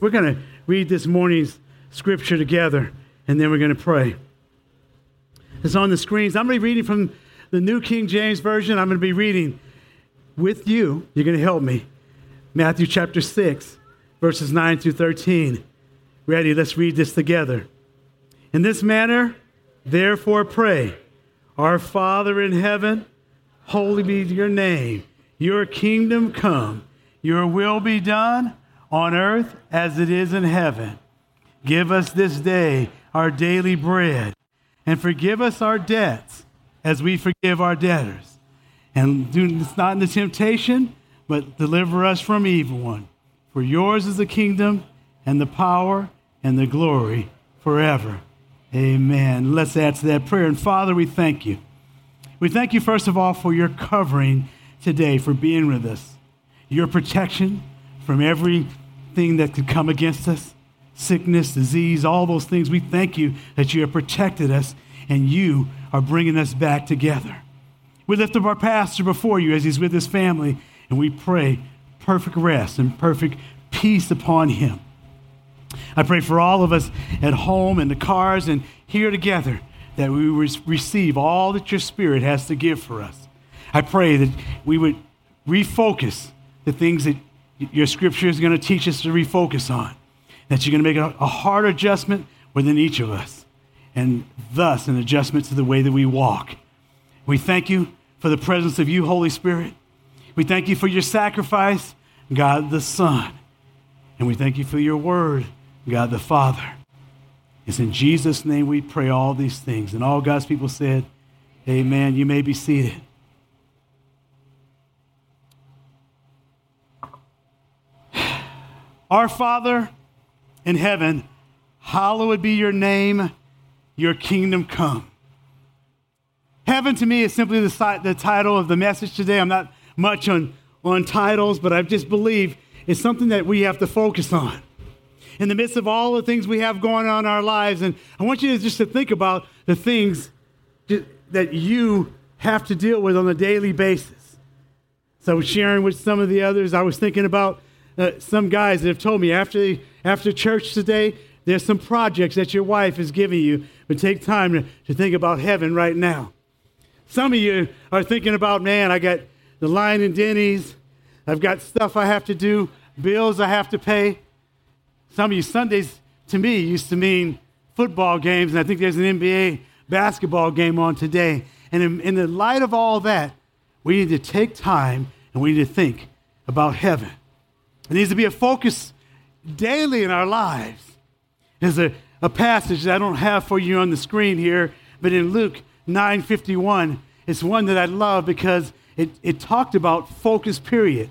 We're going to read this morning's scripture together, and then we're going to pray. It's on the screens. I'm going to be reading from the New King James Version. I'm going to be reading with you. You're going to help me. Matthew chapter 6, verses 9 through 13. Ready? Let's read this together. In this manner, therefore, pray Our Father in heaven, holy be your name. Your kingdom come, your will be done on earth as it is in heaven. Give us this day our daily bread, and forgive us our debts as we forgive our debtors. And do not into temptation, but deliver us from evil one. For yours is the kingdom and the power and the glory forever. Amen. Let's add to that prayer. And Father, we thank you. We thank you, first of all, for your covering today, for being with us, your protection from everything that could come against us sickness, disease, all those things. We thank you that you have protected us and you are bringing us back together. We lift up our pastor before you as he's with his family, and we pray perfect rest and perfect peace upon him. I pray for all of us at home, in the cars, and here together that we receive all that your Spirit has to give for us. I pray that we would refocus the things that your Scripture is going to teach us to refocus on, that you're going to make a, hard adjustment within each of us, and thus an adjustment to the way that we walk. We thank you for the presence of you, Holy Spirit. We thank you for your sacrifice, God the Son. And we thank you for your word, God the Father. It's in Jesus' name we pray all these things. And all God's people said, Amen. You may be seated. Our Father in heaven, hallowed be your name, your kingdom come. Heaven to me is simply the, the title of the message today. I'm not much on, on titles, but I just believe it's something that we have to focus on in the midst of all the things we have going on in our lives. And I want you to just to think about the things that you have to deal with on a daily basis. So sharing with some of the others. I was thinking about uh, some guys that have told me after, after church today, there's some projects that your wife is giving you, but take time to, to think about heaven right now. Some of you are thinking about, man, I got the line in Denny's, I've got stuff I have to do, bills I have to pay. Some of you, Sundays to me used to mean football games, and I think there's an NBA basketball game on today. And in, in the light of all that, we need to take time and we need to think about heaven. It needs to be a focus daily in our lives. There's a, a passage that I don't have for you on the screen here, but in Luke 9:51, it's one that I love because it, it talked about focus, period.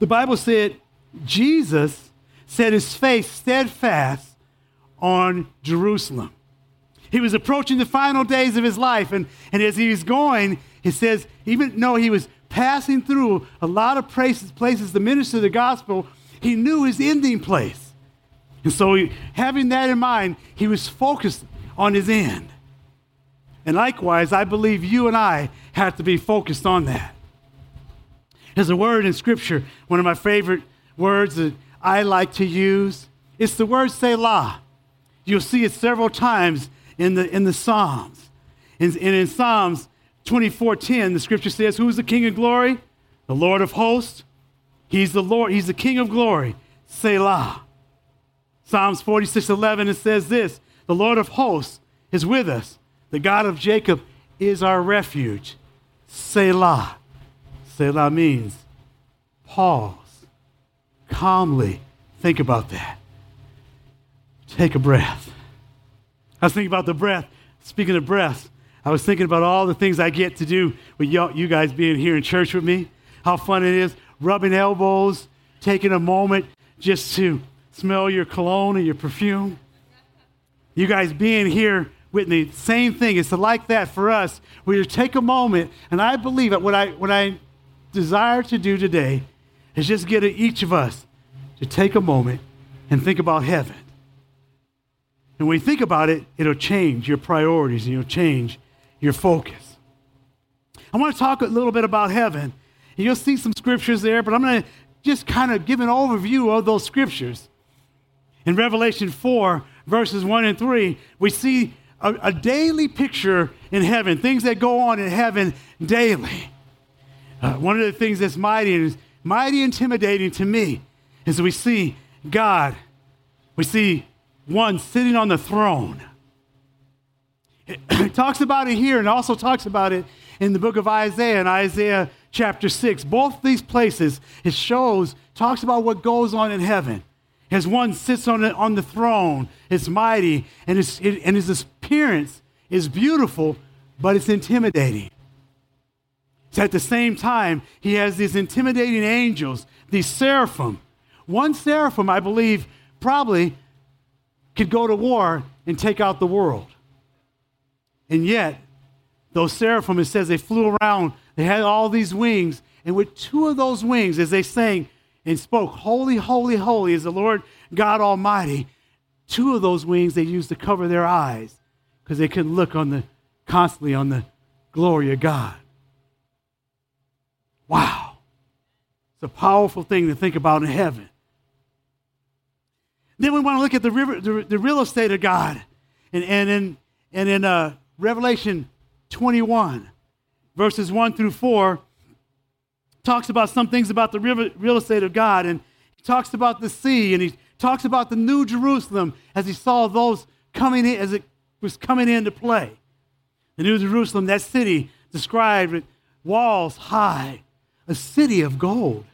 The Bible said Jesus set his face steadfast on Jerusalem. He was approaching the final days of his life, and, and as he was going, it says, even though he was passing through a lot of places, places to minister the gospel, he knew his ending place. And so, he, having that in mind, he was focused on his end. And likewise, I believe you and I have to be focused on that. There's a word in Scripture, one of my favorite words that I like to use. It's the word Selah. You'll see it several times in the, in the Psalms. And, and in Psalms 24:10, the scripture says, Who is the King of glory? The Lord of hosts. He's the Lord, He's the King of glory. Selah. Psalms 46:11, it says this: The Lord of hosts is with us. The God of Jacob is our refuge. Selah. Selah means pause calmly think about that. Take a breath. I was thinking about the breath. Speaking of breath, I was thinking about all the things I get to do with you guys being here in church with me. How fun it is rubbing elbows, taking a moment just to smell your cologne and your perfume. You guys being here with me, same thing. It's like that for us. We just take a moment, and I believe that what I what I desire to do today is just get each of us to take a moment and think about heaven. And when you think about it, it'll change your priorities and it'll change your focus. I want to talk a little bit about heaven. You'll see some scriptures there, but I'm going to just kind of give an overview of those scriptures. In Revelation 4, verses 1 and 3, we see a, a daily picture in heaven, things that go on in heaven daily. Uh, one of the things that's mighty and is mighty intimidating to me is we see God, we see one sitting on the throne. It talks about it here and also talks about it in the book of Isaiah and Isaiah chapter 6. Both these places, it shows, talks about what goes on in heaven. As one sits on the, on the throne, it's mighty, and, it's, it, and his appearance is beautiful, but it's intimidating. So at the same time, he has these intimidating angels, these seraphim. One seraphim, I believe, probably could go to war and take out the world. And yet, those seraphim, it says they flew around, they had all these wings, and with two of those wings, as they sang and spoke, Holy, holy, holy is the Lord God Almighty, two of those wings they used to cover their eyes because they couldn't look on the constantly on the glory of God. Wow. It's a powerful thing to think about in heaven. Then we want to look at the, river, the, the real estate of God. And, and in, and in uh, Revelation 21, verses 1 through 4, talks about some things about the real estate of God. And he talks about the sea and he talks about the new Jerusalem as he saw those coming in, as it was coming into play. The new Jerusalem, that city described with walls high, a city of gold,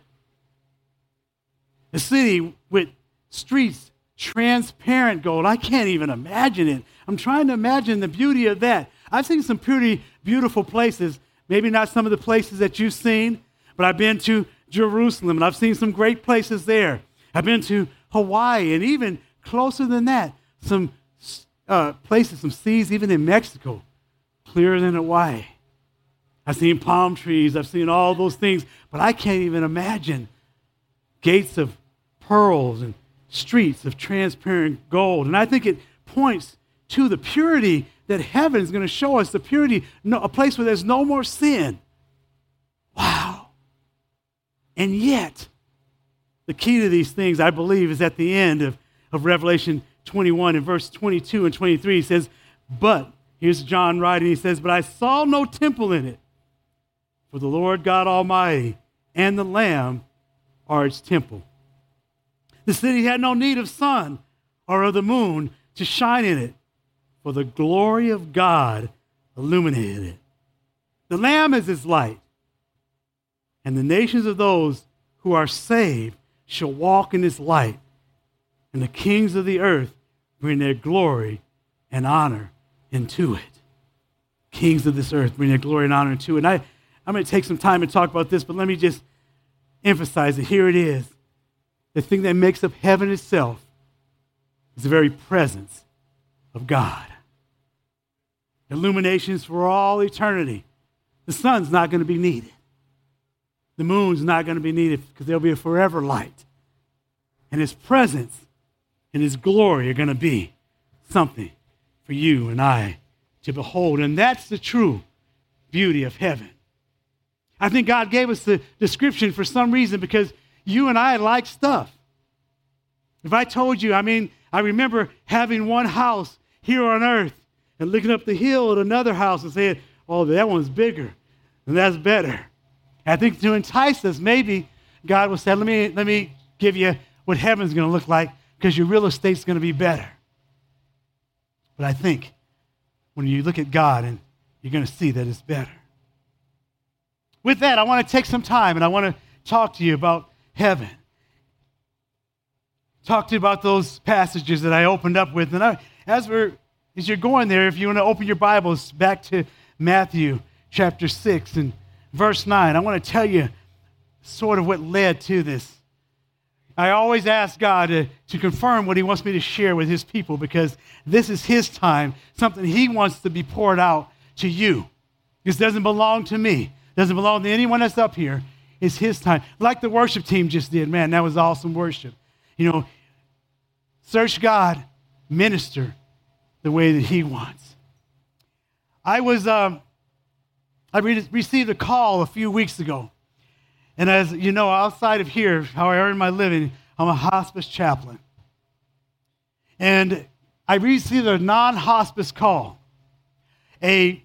a city with streets transparent gold. I can't even imagine it. I'm trying to imagine the beauty of that. I've seen some pretty beautiful places, maybe not some of the places that you've seen, but I've been to Jerusalem and I've seen some great places there. I've been to Hawaii and even closer than that, some uh, places, some seas, even in Mexico, clearer than Hawaii. I've seen palm trees, I've seen all those things, but I can't even imagine gates of pearls and streets of transparent gold. And I think it points to the purity that heaven is going to show us the purity, a place where there's no more sin. Wow. And yet, the key to these things, I believe, is at the end of, of Revelation 21 in verse 22 and 23. He says, But, here's John writing, he says, But I saw no temple in it, for the Lord God Almighty and the Lamb are its temple. The city had no need of sun or of the moon to shine in it, for the glory of God illuminated it. The Lamb is its light, and the nations of those who are saved shall walk in its light, and the kings of the earth bring their glory and honor into it. Kings of this earth bring their glory and honor into it. And I, I'm going to take some time and talk about this, but let me just emphasize it. Here it is the thing that makes up heaven itself is the very presence of God. Illuminations for all eternity. The sun's not going to be needed. The moon's not going to be needed because there'll be a forever light. And his presence and his glory are going to be something for you and I to behold. And that's the true beauty of heaven. I think God gave us the description for some reason because you and I like stuff. If I told you, I mean, I remember having one house here on earth and looking up the hill at another house and saying, oh, that one's bigger and that's better. I think to entice us, maybe God will say, let me, let me give you what heaven's going to look like because your real estate's going to be better. But I think when you look at God and you're going to see that it's better. With that, I want to take some time and I want to talk to you about heaven. Talk to you about those passages that I opened up with. And I, as we're as you're going there, if you want to open your Bibles back to Matthew chapter 6 and verse 9, I want to tell you sort of what led to this. I always ask God to, to confirm what He wants me to share with His people because this is His time, something He wants to be poured out to you. This doesn't belong to me, doesn't belong to anyone that's up here. It's his time. Like the worship team just did. Man, that was awesome worship. You know, search God, minister the way that he wants. I was, um, I re- received a call a few weeks ago. And as you know, outside of here, how I earn my living, I'm a hospice chaplain. And I received a non hospice call. A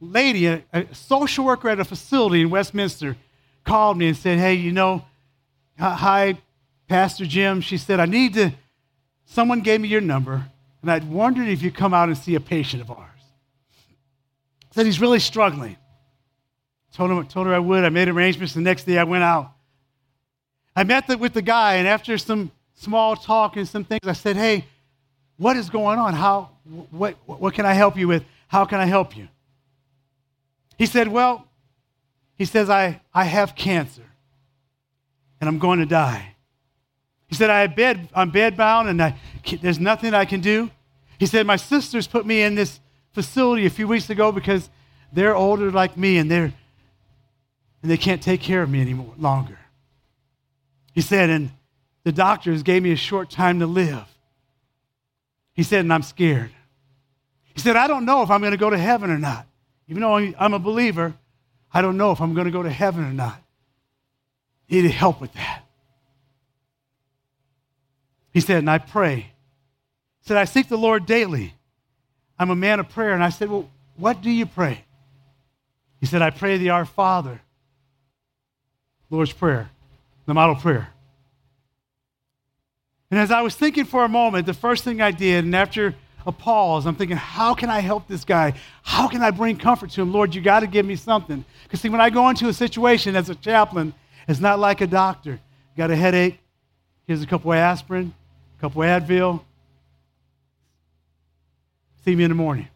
lady, a, a, social worker at a facility in Westminster, called me and said, Hey, you know, hi, Pastor Jim. She said, I need to, someone gave me your number, and I'd wondered if you'd come out and see a patient of ours. Said he's really struggling. Told, him, told her I would. I made arrangements. The next day I went out. I met the, with the guy, and after some small talk and some things, I said, Hey, what is going on? How, what, what can I help you with? How can I help you? He said, Well, he says, I, I have cancer and I'm going to die. He said, I bed, I'm bedbound and I, there's nothing I can do. He said, My sisters put me in this facility a few weeks ago because they're older like me and they're and they can't take care of me anymore longer. He said, and the doctors gave me a short time to live. He said, and I'm scared. He said, I don't know if I'm going to go to heaven or not. Even though I'm a believer, I don't know if I'm going to go to heaven or not. He needed help with that. He said, and I pray. He said, I seek the Lord daily. I'm a man of prayer. And I said, Well, what do you pray? He said, I pray the Our Father, Lord's Prayer, the model prayer. And as I was thinking for a moment, the first thing I did, and after a pause, I'm thinking, how can I help this guy? How can I bring comfort to him? Lord, you got to give me something. Because, see, when I go into a situation as a chaplain, it's not like a doctor. Got a headache? Here's a couple of aspirin, a couple of Advil. See me in the morning.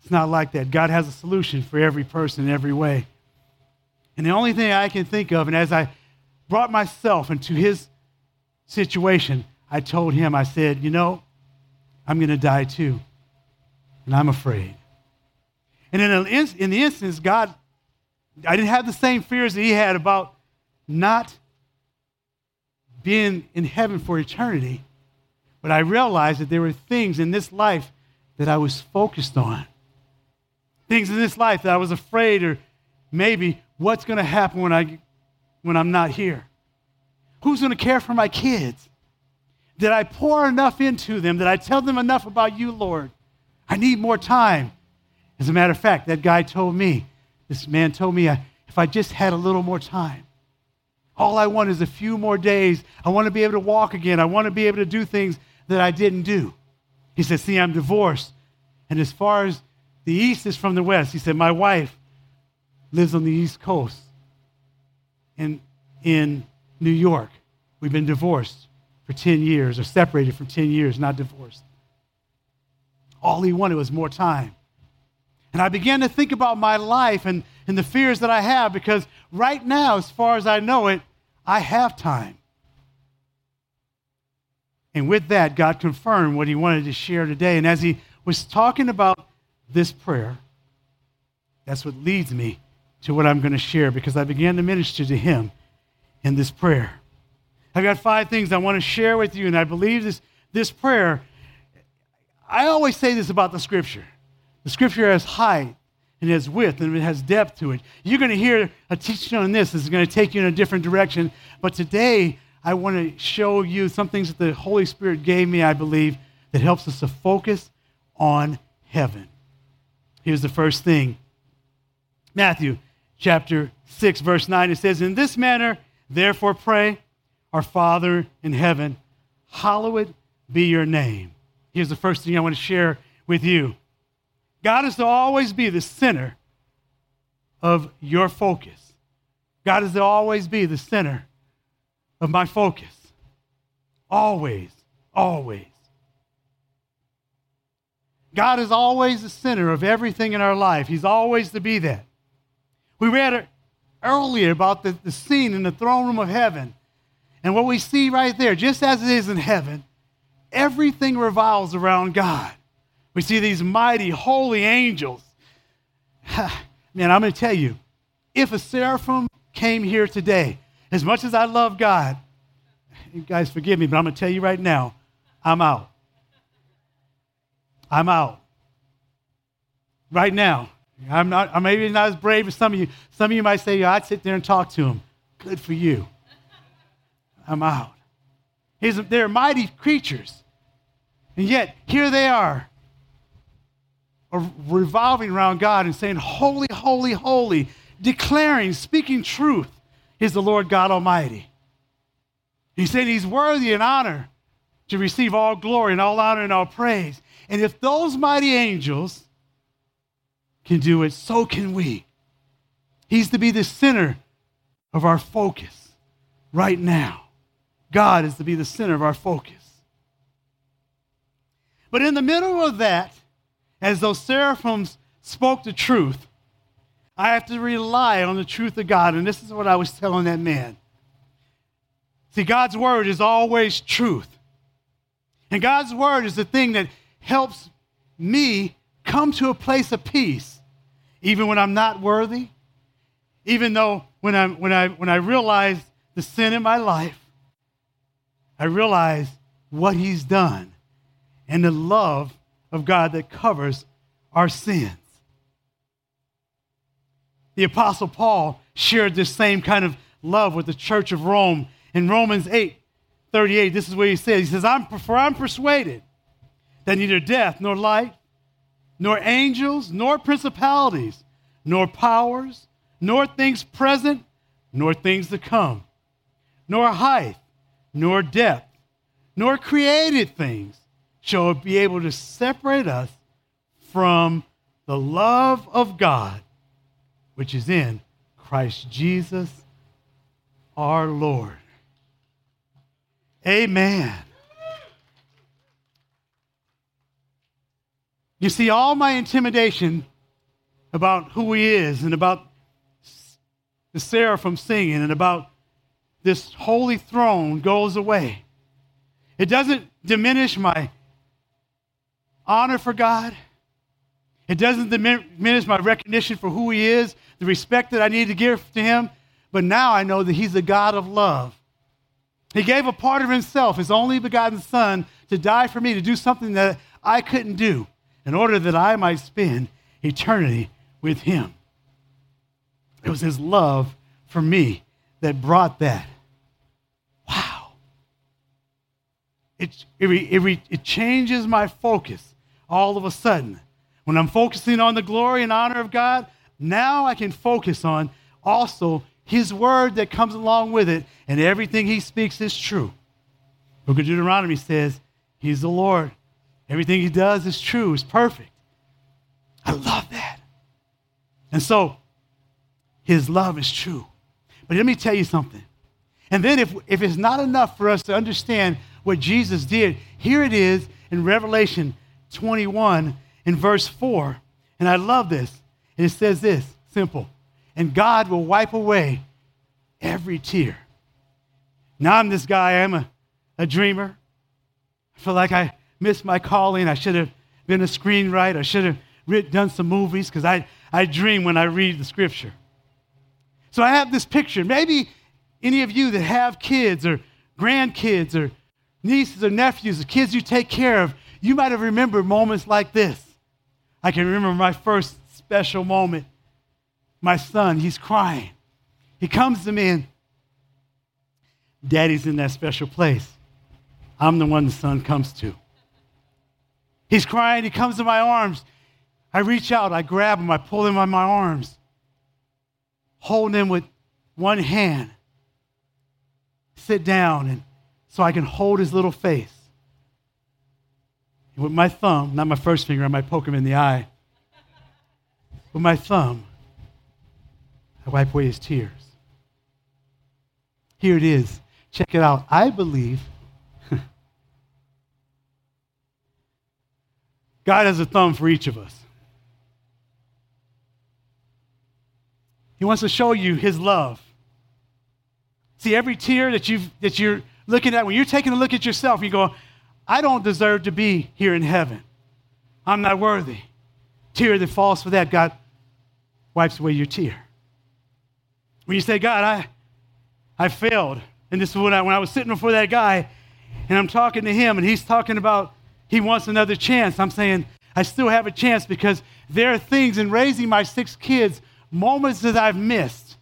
It's not like that. God has a solution for every person in every way. And the only thing I can think of, and as I brought myself into his situation, I told him, I said, you know, I'm going to die too. And I'm afraid. And in, a, in the instance, God, I didn't have the same fears that he had about not being in heaven for eternity. But I realized that there were things in this life that I was focused on. Things in this life that I was afraid or maybe what's going to happen when, I, when I'm not here. Who's going to care for my kids? Did I pour enough into them? Did I tell them enough about you, Lord? I need more time. As a matter of fact, that guy told me, this man told me, if I just had a little more time, all I want is a few more days. I want to be able to walk again. I want to be able to do things that I didn't do. He said, See, I'm divorced. And as far as the east is from the west, he said, My wife lives on the East Coast. And in New York. We've been divorced for 10 years or separated for 10 years, not divorced. All he wanted was more time. And I began to think about my life and, and the fears that I have because right now, as far as I know it, I have time. And with that, God confirmed what he wanted to share today. And as he was talking about this prayer, that's what leads me to what I'm going to share because I began to minister to him in this prayer. I've got five things I want to share with you, and I believe this, this prayer. I always say this about the scripture the scripture has height and it has width and it has depth to it. You're going to hear a teaching on this that's going to take you in a different direction. But today, I want to show you some things that the Holy Spirit gave me, I believe, that helps us to focus on heaven. Here's the first thing Matthew chapter 6, verse 9. It says, In this manner, Therefore, pray, Our Father in heaven, hallowed be your name. Here's the first thing I want to share with you God is to always be the center of your focus. God is to always be the center of my focus. Always, always. God is always the center of everything in our life. He's always to be that. We read earlier about the, the scene in the throne room of heaven. And what we see right there, just as it is in heaven, everything revolves around God. We see these mighty, holy angels. Man, I'm going to tell you, if a seraphim came here today, as much as I love God, you guys forgive me, but I'm going to tell you right now, I'm out. I'm out. Right now. I'm not, I'm maybe not as brave as some of you. Some of you might say, I'd sit there and talk to him. Good for you. I'm out. He's, they're mighty creatures. And yet, here they are, revolving around God and saying, Holy, holy, holy, declaring, speaking truth is the Lord God Almighty. He said he's worthy and honor to receive all glory and all honor and all praise. And if those mighty angels can do it, so can we. He's to be the center of our focus right now. God is to be the center of our focus. But in the middle of that, as those seraphims spoke the truth, I have to rely on the truth of God. And this is what I was telling that man. See, God's word is always truth. And God's word is the thing that helps me come to a place of peace, even when I'm not worthy, even though when, i when, I, when I realize the sin in my life, I realize what He's done and the love of God that covers our sins. The Apostle Paul shared this same kind of love with the church of Rome in Romans 8 38. This is what he says. He says, I'm, For I'm persuaded that neither death, nor life, nor angels, nor principalities, nor powers, nor things present, nor things to come, nor height, nor depth, nor created things shall be able to separate us from the love of God, which is in Christ Jesus our Lord. Amen. You see, all my intimidation about who he is and about the seraphim singing and about this holy throne goes away. It doesn't diminish my honor for God. It doesn't diminish my recognition for who He is, the respect that I need to give to Him. But now I know that He's the God of love. He gave a part of Himself, His only begotten Son, to die for me, to do something that I couldn't do, in order that I might spend eternity with Him. It was His love for me that brought that. Wow. It, it, it, it changes my focus all of a sudden. When I'm focusing on the glory and honor of God, now I can focus on also His word that comes along with it, and everything He speaks is true. Book of Deuteronomy says, He's the Lord. Everything He does is true, is perfect. I love that. And so, His love is true. But let me tell you something. And then, if, if it's not enough for us to understand what Jesus did, here it is in Revelation 21 in verse 4. And I love this. And it says this simple. And God will wipe away every tear. Now I'm this guy, I'm a, a dreamer. I feel like I missed my calling. I should have been a screenwriter. I should have written, done some movies because I, I dream when I read the scripture. So I have this picture. Maybe any of you that have kids or grandkids or nieces or nephews or kids you take care of, you might have remembered moments like this. I can remember my first special moment. My son, he's crying. He comes to me and daddy's in that special place. I'm the one the son comes to. He's crying. He comes to my arms. I reach out. I grab him. I pull him on my arms. holding him with one hand. Sit down and so I can hold his little face. With my thumb, not my first finger, I might poke him in the eye. With my thumb, I wipe away his tears. Here it is. Check it out. I believe God has a thumb for each of us. He wants to show you his love. See, every tear that, you've, that you're looking at, when you're taking a look at yourself, you go, I don't deserve to be here in heaven. I'm not worthy. Tear that falls for that, God wipes away your tear. When you say, God, I, I failed. And this is when I, when I was sitting before that guy and I'm talking to him and he's talking about he wants another chance. I'm saying, I still have a chance because there are things in raising my six kids, moments that I've missed,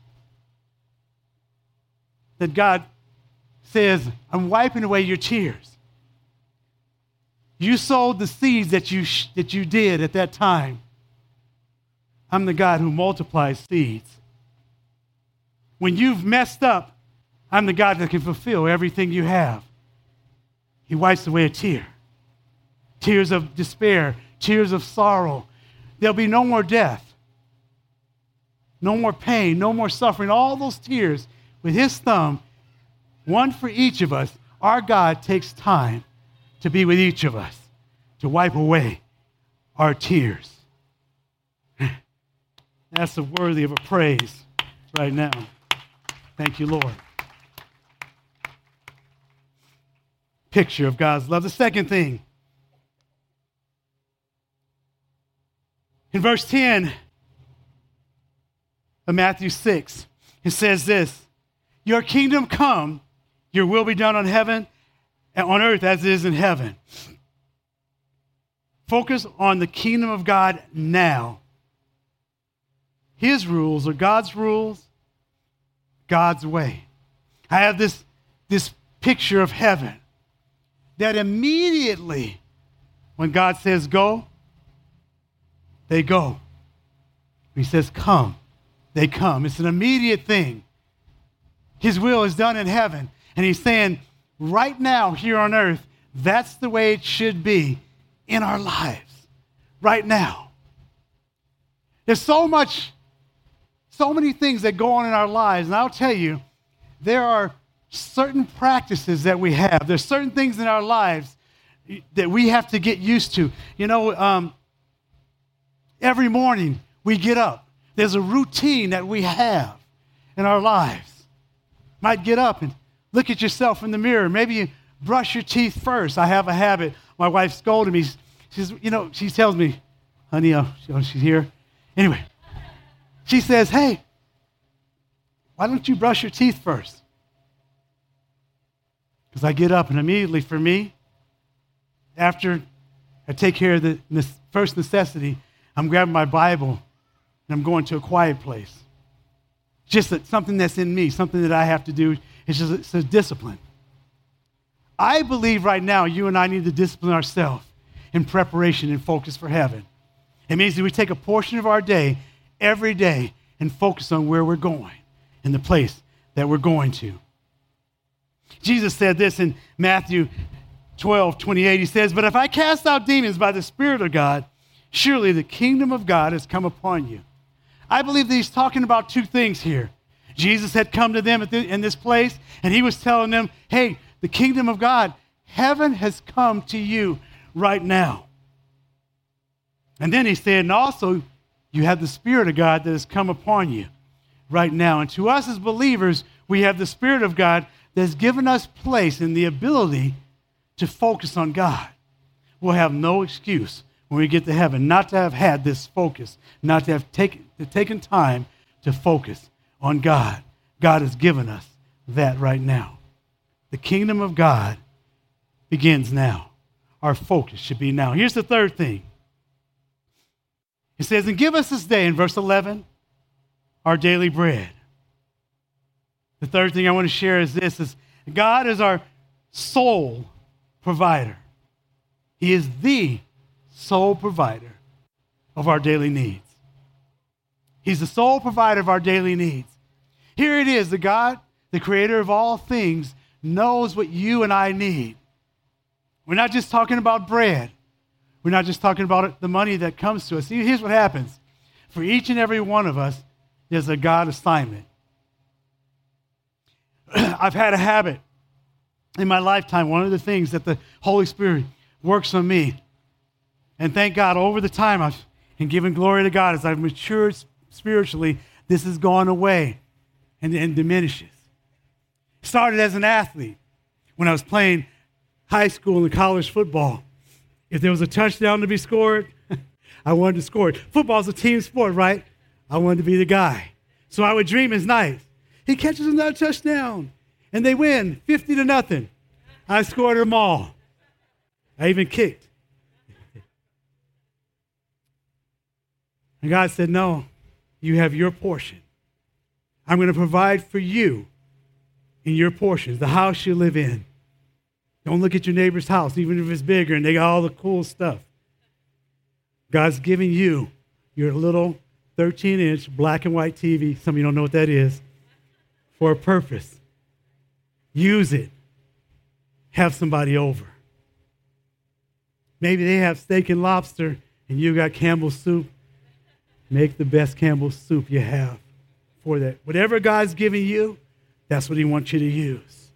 that God says, I'm wiping away your tears. You sowed the seeds that you, that you did at that time. I'm the God who multiplies seeds. When you've messed up, I'm the God that can fulfill everything you have. He wipes away a tear tears of despair, tears of sorrow. There'll be no more death, no more pain, no more suffering. All those tears with His thumb, one for each of us, our God takes time to be with each of us, to wipe away our tears. That's worthy of a praise right now. Thank you, Lord. Picture of God's love. The second thing, in verse 10 of Matthew 6, it says this Your kingdom come, your will be done on heaven and on earth as it is in heaven. Focus on the kingdom of God now. His rules are God's rules, God's way. I have this, this picture of heaven that immediately when God says go, they go. He says come, they come. It's an immediate thing. His will is done in heaven. And he's saying, right now here on earth, that's the way it should be in our lives, right now. There's so much, so many things that go on in our lives. And I'll tell you, there are certain practices that we have. There's certain things in our lives that we have to get used to. You know, um, every morning we get up. There's a routine that we have in our lives. Might get up and look at yourself in the mirror. Maybe you brush your teeth first. I have a habit. My wife scolded me. She's, you know, she tells me, honey, uh, oh, she's here. Anyway, she says, hey, why don't you brush your teeth first? Because I get up and immediately for me, after I take care of the first necessity, I'm grabbing my Bible and I'm going to a quiet place. Just something that's in me, something that I have to do it's just it's a discipline. I believe right now you and I need to discipline ourselves in preparation and focus for heaven. It means that we take a portion of our day every day and focus on where we're going and the place that we're going to. Jesus said this in Matthew 12, 28. He says, But if I cast out demons by the Spirit of God, surely the kingdom of God has come upon you. I believe that he's talking about two things here. Jesus had come to them in this place, and he was telling them, hey, the kingdom of God, heaven has come to you right now. And then he said, and also, you have the Spirit of God that has come upon you right now. And to us as believers, we have the Spirit of God that has given us place and the ability to focus on God. We'll have no excuse when we get to heaven not to have had this focus, not to have taken time to focus on God. God has given us that right now. The kingdom of God begins now. Our focus should be now. Here's the third thing. It says, And give us this day, in verse 11, our daily bread. The third thing I want to share is this is God is our sole provider. He is the sole provider of our daily needs. He's the sole provider of our daily needs. Here it is the God, the creator of all things, knows what you and I need. We're not just talking about bread. We're not just talking about the money that comes to us. Here's what happens. For each and every one of us, there's a God assignment. I've had a habit in my lifetime, one of the things that the Holy Spirit works on me. And thank God, over the time, I've and given glory to God as I've matured spiritually, this has gone away and, and diminishes. Started as an athlete when I was playing high school and college football. If there was a touchdown to be scored, I wanted to score it. Football's a team sport, right? I wanted to be the guy. So I would dream his night. He catches another touchdown, and they win 50 to nothing. I scored them all. I even kicked. And God said, No, you have your portion. I'm going to provide for you in your portions, the house you live in, Don't look at your neighbor's house, even if it's bigger and they got all the cool stuff. God's giving you your little 13 inch black and white TV. Some of you don't know what that is for a purpose. Use it. Have somebody over. Maybe they have steak and lobster and you got Campbell's soup. Make the best Campbell's soup you have for that. Whatever God's giving you, that's what He wants you to use.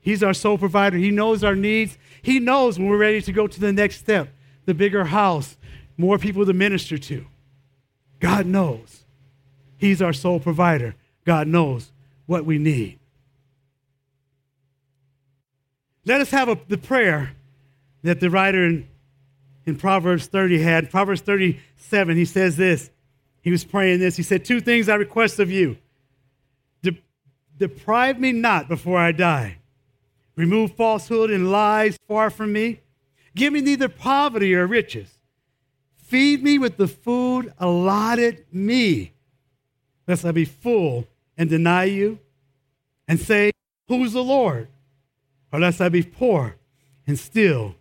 He's our sole provider. He knows our needs. He knows when we're ready to go to the next step, the bigger house, more people to minister to. God knows. He's our sole provider. God knows what we need. Let us have a, the prayer that the writer in, in Proverbs 30 had. Proverbs 37, he says this. He was praying this. He said, Two things I request of you De- deprive me not before I die. Remove falsehood and lies far from me. Give me neither poverty or riches. Feed me with the food allotted me, lest I be full and deny you and say, Who's the Lord? Or lest I be poor and steal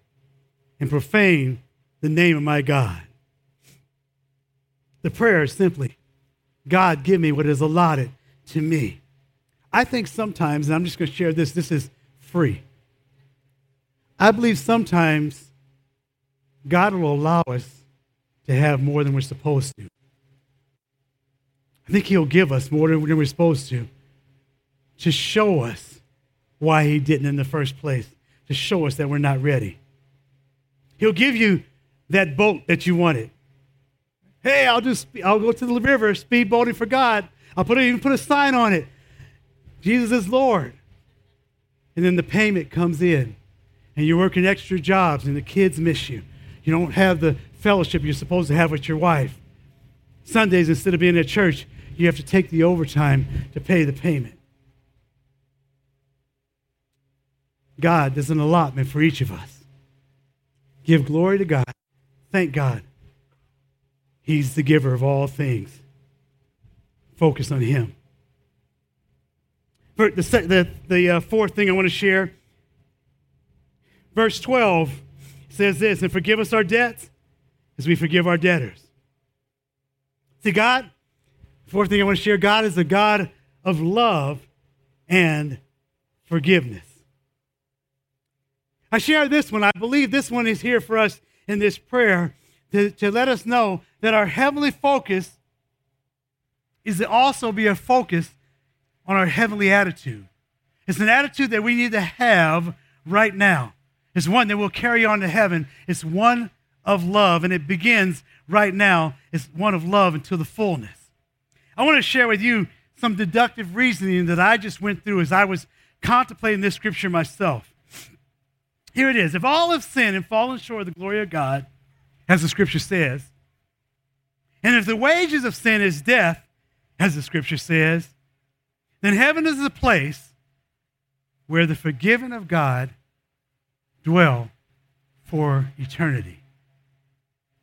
and profane the name of my God. The prayer is simply, God, give me what is allotted to me. I think sometimes, and I'm just going to share this, this is free. I believe sometimes God will allow us to have more than we're supposed to. I think He'll give us more than we're supposed to to show us why He didn't in the first place, to show us that we're not ready. He'll give you that boat that you wanted. Hey, I'll just I'll go to the river speedboating for God. I'll put a, even put a sign on it. Jesus is Lord. And then the payment comes in, and you're working extra jobs, and the kids miss you. You don't have the fellowship you're supposed to have with your wife. Sundays, instead of being at church, you have to take the overtime to pay the payment. God, there's an allotment for each of us. Give glory to God. Thank God. He's the giver of all things. Focus on Him. For the, the, the uh, fourth thing I want to share, verse 12 says this And forgive us our debts as we forgive our debtors. See, God, fourth thing I want to share God is a God of love and forgiveness. I share this one. I believe this one is here for us in this prayer to, to let us know that our heavenly focus is to also be a focus on our heavenly attitude. It's an attitude that we need to have right now. It's one that will carry on to heaven. It's one of love, and it begins right now. It's one of love until the fullness. I want to share with you some deductive reasoning that I just went through as I was contemplating this scripture myself. Here it is. If all have sinned and fallen short of the glory of God, as the scripture says, and if the wages of sin is death, as the scripture says, then heaven is the place where the forgiven of God dwell for eternity.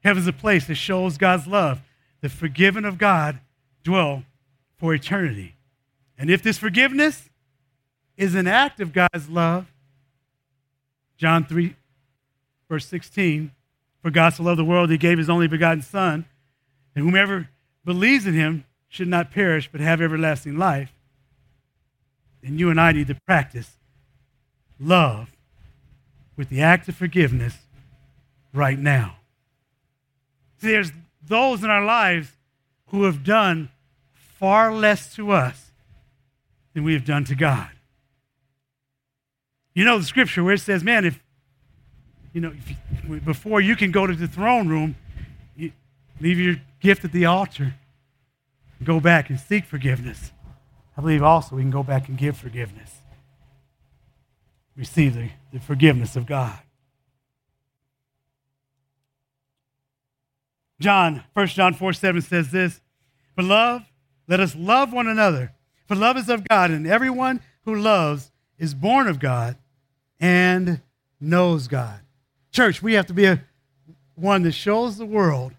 Heaven is a place that shows God's love. The forgiven of God dwell for eternity. And if this forgiveness is an act of God's love, John 3, verse 16. For God so loved the world, he gave his only begotten Son, and whomever believes in him should not perish, but have everlasting life. Then you and I need to practice love with the act of forgiveness right now. See, there's those in our lives who have done far less to us than we have done to God. You know the scripture where it says, man, if, you know, if, before you can go to the throne room, you leave your gift at the altar, go back and seek forgiveness. I believe also we can go back and give forgiveness. Receive the, the forgiveness of God. John, 1 John 4 7 says this Beloved, let us love one another, for love is of God, and everyone who loves is born of God and knows God. Church, we have to be a one that shows the world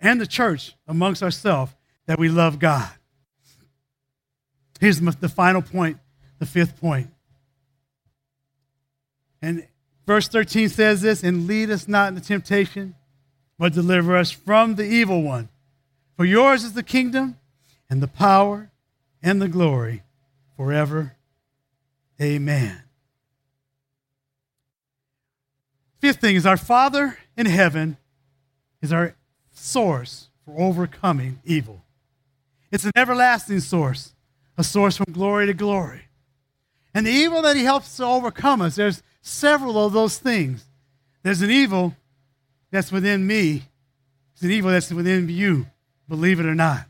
and the church amongst ourselves that we love God. Here's the final point, the fifth point. And Verse 13 says this, and lead us not into temptation, but deliver us from the evil one. For yours is the kingdom and the power and the glory forever. Amen. Fifth thing is our Father in heaven is our source for overcoming evil. It's an everlasting source, a source from glory to glory. And the evil that he helps to overcome us, there's several of those things. There's an evil that's within me, it's an evil that's within you, believe it or not.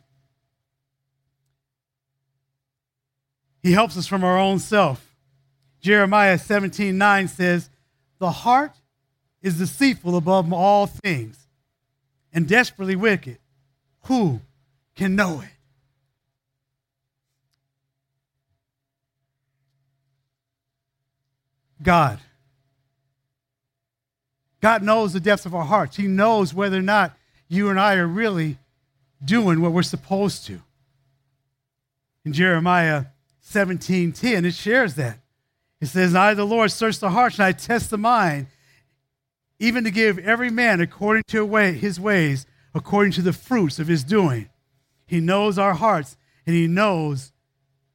He helps us from our own self. Jeremiah 17 9 says, The heart is deceitful above all things and desperately wicked. Who can know it? God. God knows the depths of our hearts. He knows whether or not you and I are really doing what we're supposed to. In Jeremiah 17 10, it shares that. It says, I, the Lord, search the hearts and I test the mind, even to give every man according to his ways, according to the fruits of his doing. He knows our hearts and he knows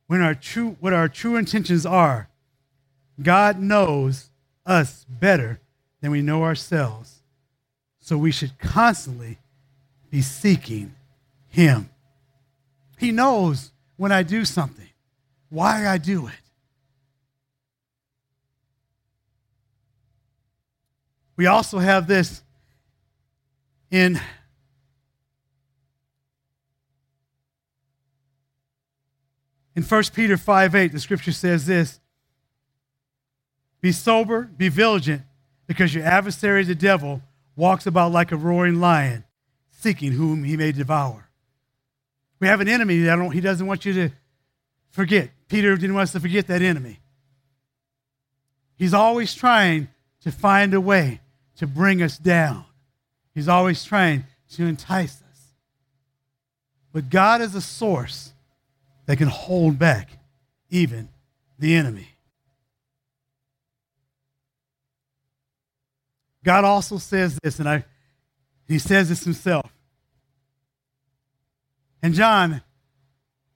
when our true, what our true intentions are. God knows us better than we know ourselves. So we should constantly be seeking Him. He knows when I do something, why I do it. We also have this in in 1 Peter 5 8, the scripture says this be sober, be vigilant, because your adversary, the devil, walks about like a roaring lion, seeking whom he may devour. We have an enemy that he doesn't want you to forget. Peter didn't want us to forget that enemy. He's always trying to find a way to bring us down. He's always trying to entice us. But God is a source that can hold back even the enemy. God also says this, and I, he says this himself. In John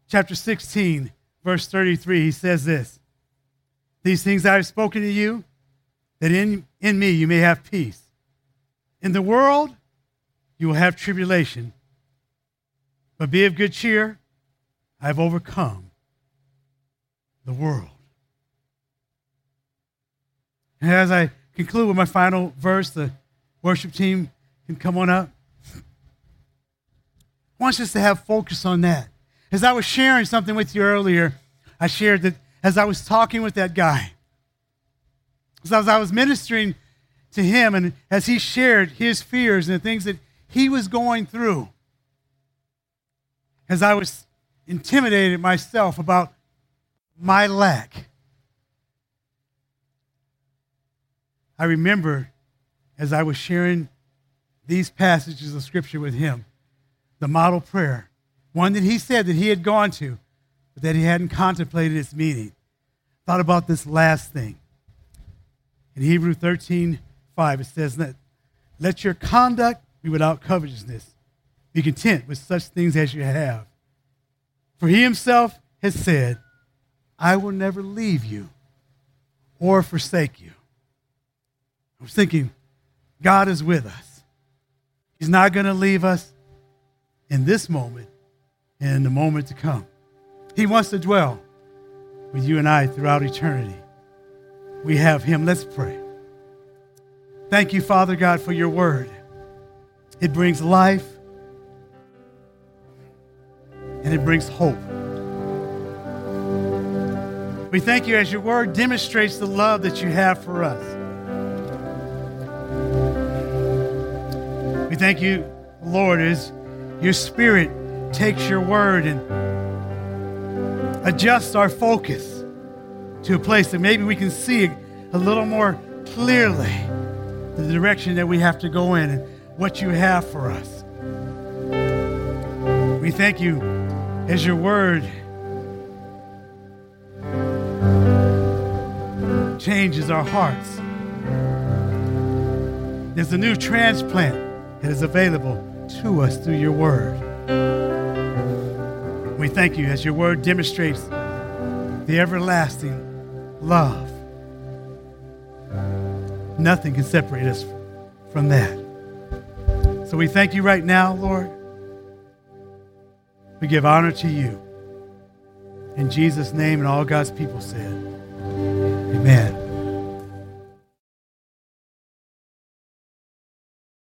chapter 16, verse 33, he says this These things I have spoken to you, that in, in me you may have peace. In the world you will have tribulation, but be of good cheer. I have overcome the world. And as I conclude with my final verse. The worship team can come on up. I want us to have focus on that. As I was sharing something with you earlier, I shared that as I was talking with that guy, as I was ministering to him, and as he shared his fears and the things that he was going through, as I was intimidated myself about my lack I remember as I was sharing these passages of Scripture with him, the model prayer, one that he said that he had gone to, but that he hadn't contemplated its meaning. Thought about this last thing. In Hebrew 13, 5, it says that, let your conduct be without covetousness. Be content with such things as you have. For he himself has said, I will never leave you or forsake you. I was thinking, God is with us. He's not going to leave us in this moment and in the moment to come. He wants to dwell with you and I throughout eternity. We have Him. Let's pray. Thank you, Father God, for your word. It brings life and it brings hope. We thank you as your word demonstrates the love that you have for us. We thank you, Lord, as your spirit takes your word and adjusts our focus to a place that maybe we can see a little more clearly the direction that we have to go in and what you have for us. We thank you as your word changes our hearts There's a new transplant that is available to us through your word. We thank you as your word demonstrates the everlasting love. Nothing can separate us from that. So we thank you right now, Lord. We give honor to you. In Jesus' name, and all God's people said, Amen.